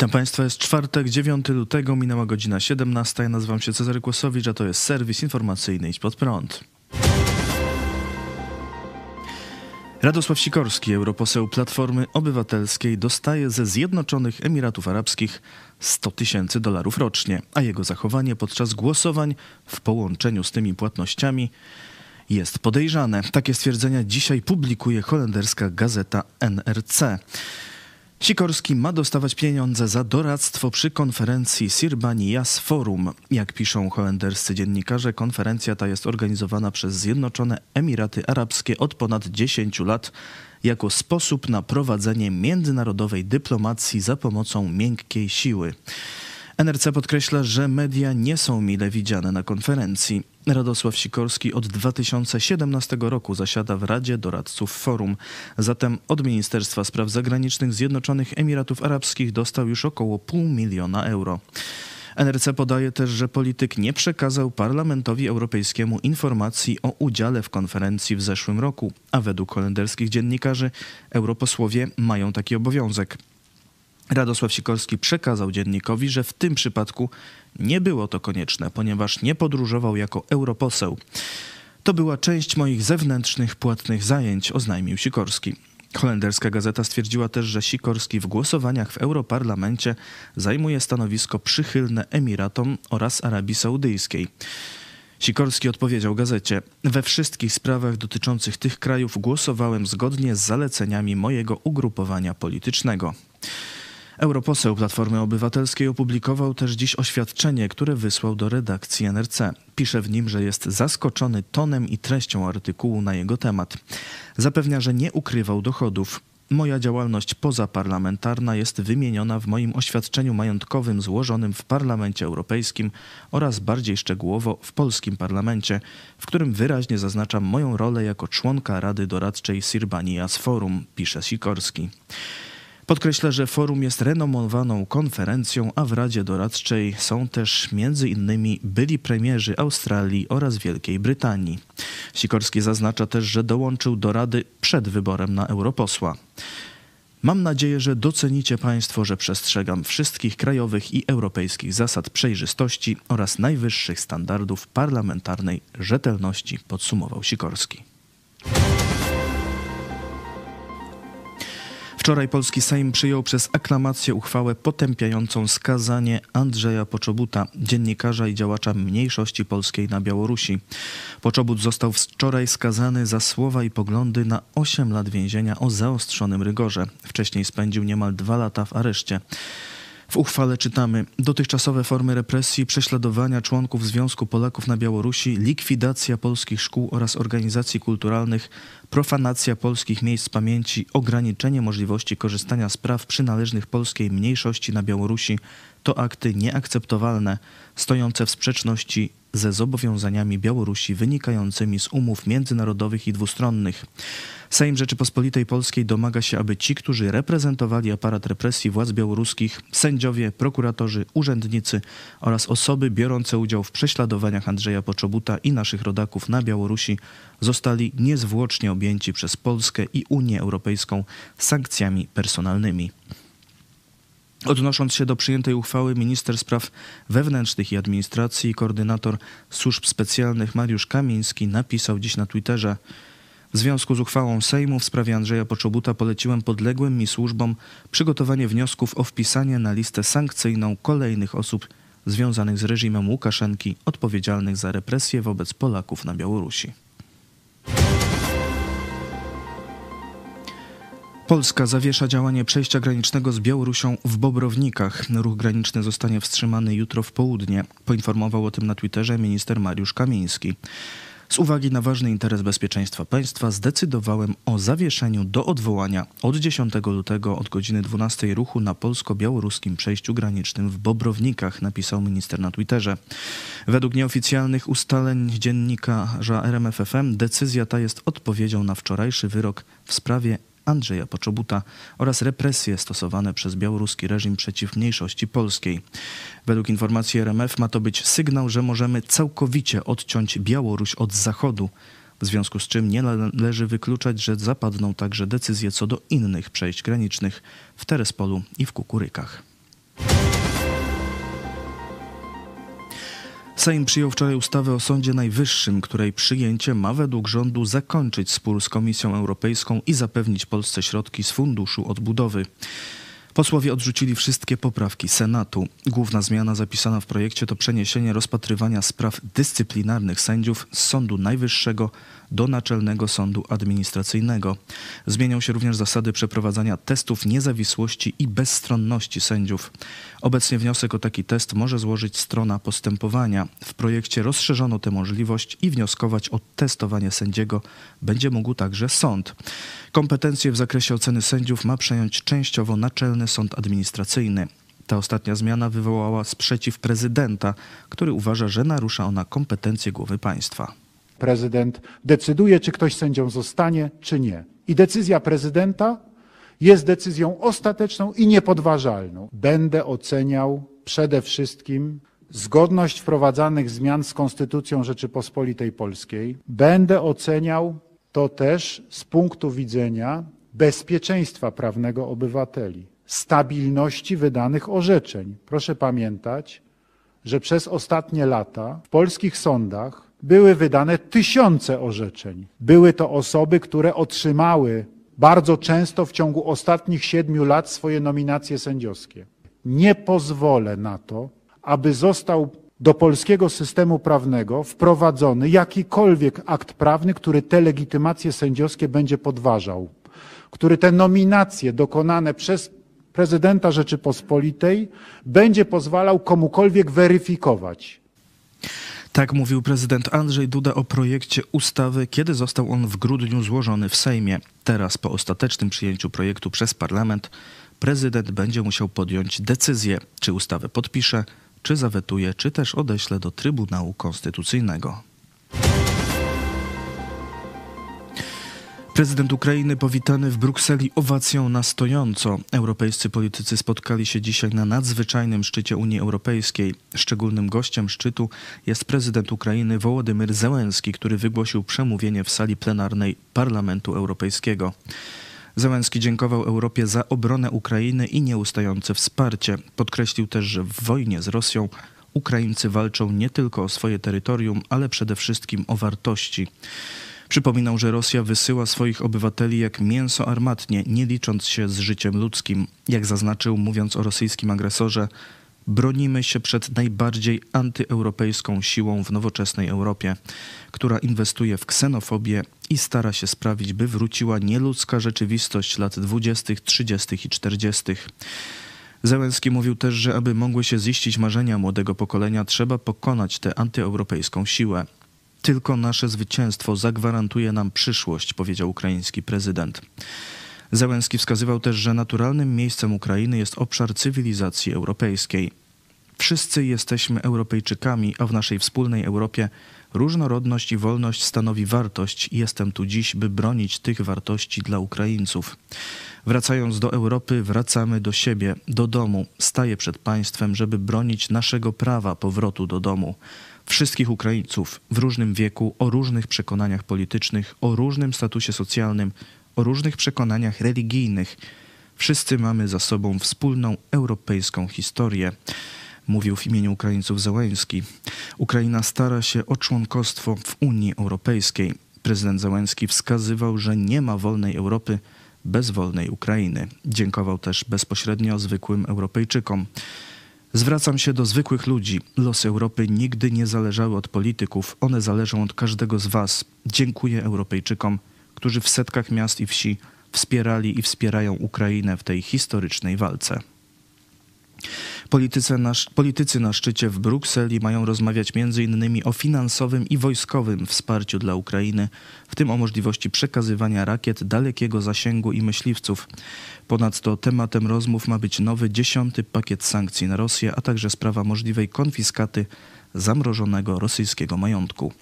Witam Państwa, jest czwartek, 9 lutego, minęła godzina 17. Ja nazywam się Cezary Kłosowicz, a to jest serwis informacyjny Idź Pod Prąd. Radosław Sikorski, europoseł Platformy Obywatelskiej, dostaje ze Zjednoczonych Emiratów Arabskich 100 tysięcy dolarów rocznie, a jego zachowanie podczas głosowań w połączeniu z tymi płatnościami jest podejrzane. Takie stwierdzenia dzisiaj publikuje holenderska gazeta NRC. Sikorski ma dostawać pieniądze za doradztwo przy konferencji Sirbani Yas Forum. Jak piszą holenderscy dziennikarze, konferencja ta jest organizowana przez Zjednoczone Emiraty Arabskie od ponad 10 lat jako sposób na prowadzenie międzynarodowej dyplomacji za pomocą miękkiej siły. NRC podkreśla, że media nie są mile widziane na konferencji. Radosław Sikorski od 2017 roku zasiada w Radzie Doradców Forum. Zatem od Ministerstwa Spraw Zagranicznych Zjednoczonych Emiratów Arabskich dostał już około pół miliona euro. NRC podaje też, że polityk nie przekazał Parlamentowi Europejskiemu informacji o udziale w konferencji w zeszłym roku, a według holenderskich dziennikarzy europosłowie mają taki obowiązek. Radosław Sikorski przekazał dziennikowi, że w tym przypadku nie było to konieczne, ponieważ nie podróżował jako europoseł. To była część moich zewnętrznych płatnych zajęć, oznajmił Sikorski. Holenderska gazeta stwierdziła też, że Sikorski w głosowaniach w Europarlamencie zajmuje stanowisko przychylne Emiratom oraz Arabii Saudyjskiej. Sikorski odpowiedział gazecie: We wszystkich sprawach dotyczących tych krajów głosowałem zgodnie z zaleceniami mojego ugrupowania politycznego. Europoseł Platformy Obywatelskiej opublikował też dziś oświadczenie, które wysłał do redakcji NRC. Pisze w nim, że jest zaskoczony tonem i treścią artykułu na jego temat. Zapewnia, że nie ukrywał dochodów. Moja działalność pozaparlamentarna jest wymieniona w moim oświadczeniu majątkowym złożonym w Parlamencie Europejskim oraz bardziej szczegółowo w polskim parlamencie, w którym wyraźnie zaznaczam moją rolę jako członka Rady Doradczej Sirbanias Forum, pisze Sikorski. Podkreślę, że forum jest renomowaną konferencją, a w Radzie Doradczej są też m.in. byli premierzy Australii oraz Wielkiej Brytanii. Sikorski zaznacza też, że dołączył do Rady przed wyborem na europosła. Mam nadzieję, że docenicie Państwo, że przestrzegam wszystkich krajowych i europejskich zasad przejrzystości oraz najwyższych standardów parlamentarnej rzetelności, podsumował Sikorski. Wczoraj polski Sejm przyjął przez aklamację uchwałę potępiającą skazanie Andrzeja Poczobuta, dziennikarza i działacza mniejszości polskiej na Białorusi. Poczobut został wczoraj skazany za słowa i poglądy na 8 lat więzienia o zaostrzonym rygorze. Wcześniej spędził niemal dwa lata w areszcie. W uchwale czytamy dotychczasowe formy represji, prześladowania członków Związku Polaków na Białorusi, likwidacja polskich szkół oraz organizacji kulturalnych, profanacja polskich miejsc pamięci, ograniczenie możliwości korzystania z praw przynależnych polskiej mniejszości na Białorusi. To akty nieakceptowalne, stojące w sprzeczności ze zobowiązaniami Białorusi wynikającymi z umów międzynarodowych i dwustronnych. Sejm Rzeczypospolitej Polskiej domaga się, aby ci, którzy reprezentowali aparat represji władz białoruskich, sędziowie, prokuratorzy, urzędnicy oraz osoby biorące udział w prześladowaniach Andrzeja Poczobuta i naszych rodaków na Białorusi zostali niezwłocznie objęci przez Polskę i Unię Europejską sankcjami personalnymi. Odnosząc się do przyjętej uchwały, minister spraw wewnętrznych i administracji koordynator służb specjalnych Mariusz Kamiński napisał dziś na Twitterze: W związku z uchwałą Sejmu w sprawie Andrzeja Poczobuta poleciłem podległym mi służbom przygotowanie wniosków o wpisanie na listę sankcyjną kolejnych osób związanych z reżimem Łukaszenki odpowiedzialnych za represje wobec Polaków na Białorusi. Polska zawiesza działanie przejścia granicznego z Białorusią w Bobrownikach. Ruch graniczny zostanie wstrzymany jutro w południe. Poinformował o tym na Twitterze minister Mariusz Kamiński. Z uwagi na ważny interes bezpieczeństwa państwa zdecydowałem o zawieszeniu do odwołania od 10 lutego od godziny 12 ruchu na polsko-białoruskim przejściu granicznym w Bobrownikach, napisał minister na Twitterze. Według nieoficjalnych ustaleń dziennikarza RMFFM decyzja ta jest odpowiedzią na wczorajszy wyrok w sprawie Andrzeja Poczobuta oraz represje stosowane przez białoruski reżim przeciw mniejszości polskiej. Według informacji RMF ma to być sygnał, że możemy całkowicie odciąć Białoruś od Zachodu, w związku z czym nie należy wykluczać, że zapadną także decyzje co do innych przejść granicznych w Terespolu i w Kukurykach. Sejm przyjął wczoraj ustawę o Sądzie Najwyższym, której przyjęcie ma według rządu zakończyć spór z Komisją Europejską i zapewnić Polsce środki z Funduszu Odbudowy. Posłowie odrzucili wszystkie poprawki Senatu. Główna zmiana zapisana w projekcie to przeniesienie rozpatrywania spraw dyscyplinarnych sędziów z Sądu Najwyższego do Naczelnego Sądu Administracyjnego. Zmienią się również zasady przeprowadzania testów niezawisłości i bezstronności sędziów. Obecnie wniosek o taki test może złożyć strona postępowania. W projekcie rozszerzono tę możliwość i wnioskować o testowanie sędziego będzie mógł także sąd. Kompetencje w zakresie oceny sędziów ma przejąć częściowo Naczelny Sąd Administracyjny. Ta ostatnia zmiana wywołała sprzeciw prezydenta, który uważa, że narusza ona kompetencje głowy państwa. Prezydent decyduje, czy ktoś sędzią zostanie, czy nie. I decyzja prezydenta jest decyzją ostateczną i niepodważalną. Będę oceniał przede wszystkim zgodność wprowadzanych zmian z Konstytucją Rzeczypospolitej Polskiej. Będę oceniał to też z punktu widzenia bezpieczeństwa prawnego obywateli, stabilności wydanych orzeczeń. Proszę pamiętać, że przez ostatnie lata w polskich sądach były wydane tysiące orzeczeń. Były to osoby, które otrzymały bardzo często w ciągu ostatnich siedmiu lat swoje nominacje sędziowskie. Nie pozwolę na to, aby został do polskiego systemu prawnego wprowadzony jakikolwiek akt prawny, który te legitymacje sędziowskie będzie podważał, który te nominacje dokonane przez prezydenta Rzeczypospolitej będzie pozwalał komukolwiek weryfikować. Tak mówił prezydent Andrzej Duda o projekcie ustawy, kiedy został on w grudniu złożony w Sejmie. Teraz, po ostatecznym przyjęciu projektu przez parlament, prezydent będzie musiał podjąć decyzję, czy ustawę podpisze, czy zawetuje, czy też odeśle do Trybunału Konstytucyjnego. Prezydent Ukrainy powitany w Brukseli owacją na stojąco. Europejscy politycy spotkali się dzisiaj na nadzwyczajnym szczycie Unii Europejskiej. Szczególnym gościem szczytu jest prezydent Ukrainy Wołodymyr Zełenski, który wygłosił przemówienie w sali plenarnej Parlamentu Europejskiego. Zełenski dziękował Europie za obronę Ukrainy i nieustające wsparcie. Podkreślił też, że w wojnie z Rosją Ukraińcy walczą nie tylko o swoje terytorium, ale przede wszystkim o wartości. Przypominał, że Rosja wysyła swoich obywateli jak mięso armatnie, nie licząc się z życiem ludzkim. Jak zaznaczył, mówiąc o rosyjskim agresorze, bronimy się przed najbardziej antyeuropejską siłą w nowoczesnej Europie, która inwestuje w ksenofobię i stara się sprawić, by wróciła nieludzka rzeczywistość lat 20., 30. i 40. Zełenski mówił też, że aby mogły się ziścić marzenia młodego pokolenia, trzeba pokonać tę antyeuropejską siłę. Tylko nasze zwycięstwo zagwarantuje nam przyszłość, powiedział ukraiński prezydent. Zełenski wskazywał też, że naturalnym miejscem Ukrainy jest obszar cywilizacji europejskiej. Wszyscy jesteśmy Europejczykami, a w naszej wspólnej Europie różnorodność i wolność stanowi wartość jestem tu dziś, by bronić tych wartości dla Ukraińców. Wracając do Europy, wracamy do siebie, do domu. Staję przed państwem, żeby bronić naszego prawa powrotu do domu wszystkich Ukraińców w różnym wieku, o różnych przekonaniach politycznych, o różnym statusie socjalnym, o różnych przekonaniach religijnych. Wszyscy mamy za sobą wspólną europejską historię. Mówił w imieniu Ukraińców Załęski. Ukraina stara się o członkostwo w Unii Europejskiej. Prezydent Załęski wskazywał, że nie ma wolnej Europy bez wolnej Ukrainy. Dziękował też bezpośrednio zwykłym Europejczykom. Zwracam się do zwykłych ludzi. Losy Europy nigdy nie zależały od polityków, one zależą od każdego z Was. Dziękuję Europejczykom, którzy w setkach miast i wsi wspierali i wspierają Ukrainę w tej historycznej walce. Politycy na, politycy na szczycie w Brukseli mają rozmawiać m.in. o finansowym i wojskowym wsparciu dla Ukrainy, w tym o możliwości przekazywania rakiet dalekiego zasięgu i myśliwców. Ponadto tematem rozmów ma być nowy dziesiąty pakiet sankcji na Rosję, a także sprawa możliwej konfiskaty zamrożonego rosyjskiego majątku.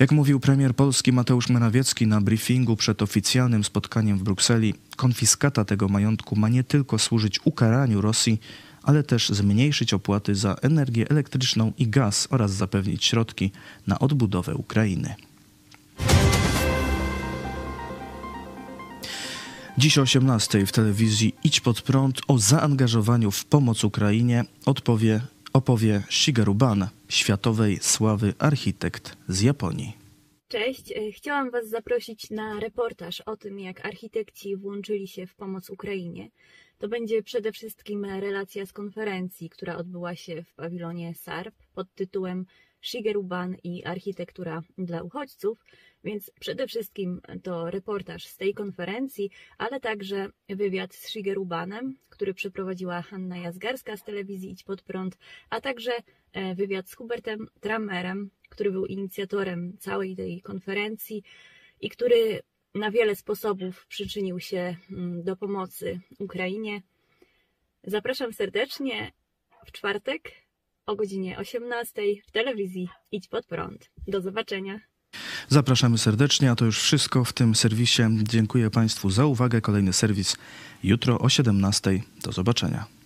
Jak mówił premier Polski Mateusz Morawiecki na briefingu przed oficjalnym spotkaniem w Brukseli, konfiskata tego majątku ma nie tylko służyć ukaraniu Rosji, ale też zmniejszyć opłaty za energię elektryczną i gaz oraz zapewnić środki na odbudowę Ukrainy. Dziś o 18 w telewizji Idź pod prąd o zaangażowaniu w pomoc Ukrainie odpowie opowie Shigeru Ban, światowej sławy architekt z Japonii. Cześć, e, chciałam Was zaprosić na reportaż o tym, jak architekci włączyli się w pomoc Ukrainie. To będzie przede wszystkim relacja z konferencji, która odbyła się w pawilonie SARP pod tytułem Shigeru Ban i architektura dla uchodźców, więc przede wszystkim to reportaż z tej konferencji, ale także wywiad z Shigeru Banem, który przeprowadziła Hanna Jazgarska z telewizji Idź Pod Prąd, a także e, wywiad z Hubertem Tramerem, który był inicjatorem całej tej konferencji i który na wiele sposobów przyczynił się mm, do pomocy Ukrainie. Zapraszam serdecznie w czwartek o godzinie 18 w telewizji Idź Pod Prąd. Do zobaczenia. Zapraszamy serdecznie, a to już wszystko w tym serwisie. Dziękuję Państwu za uwagę. Kolejny serwis jutro o 17. Do zobaczenia.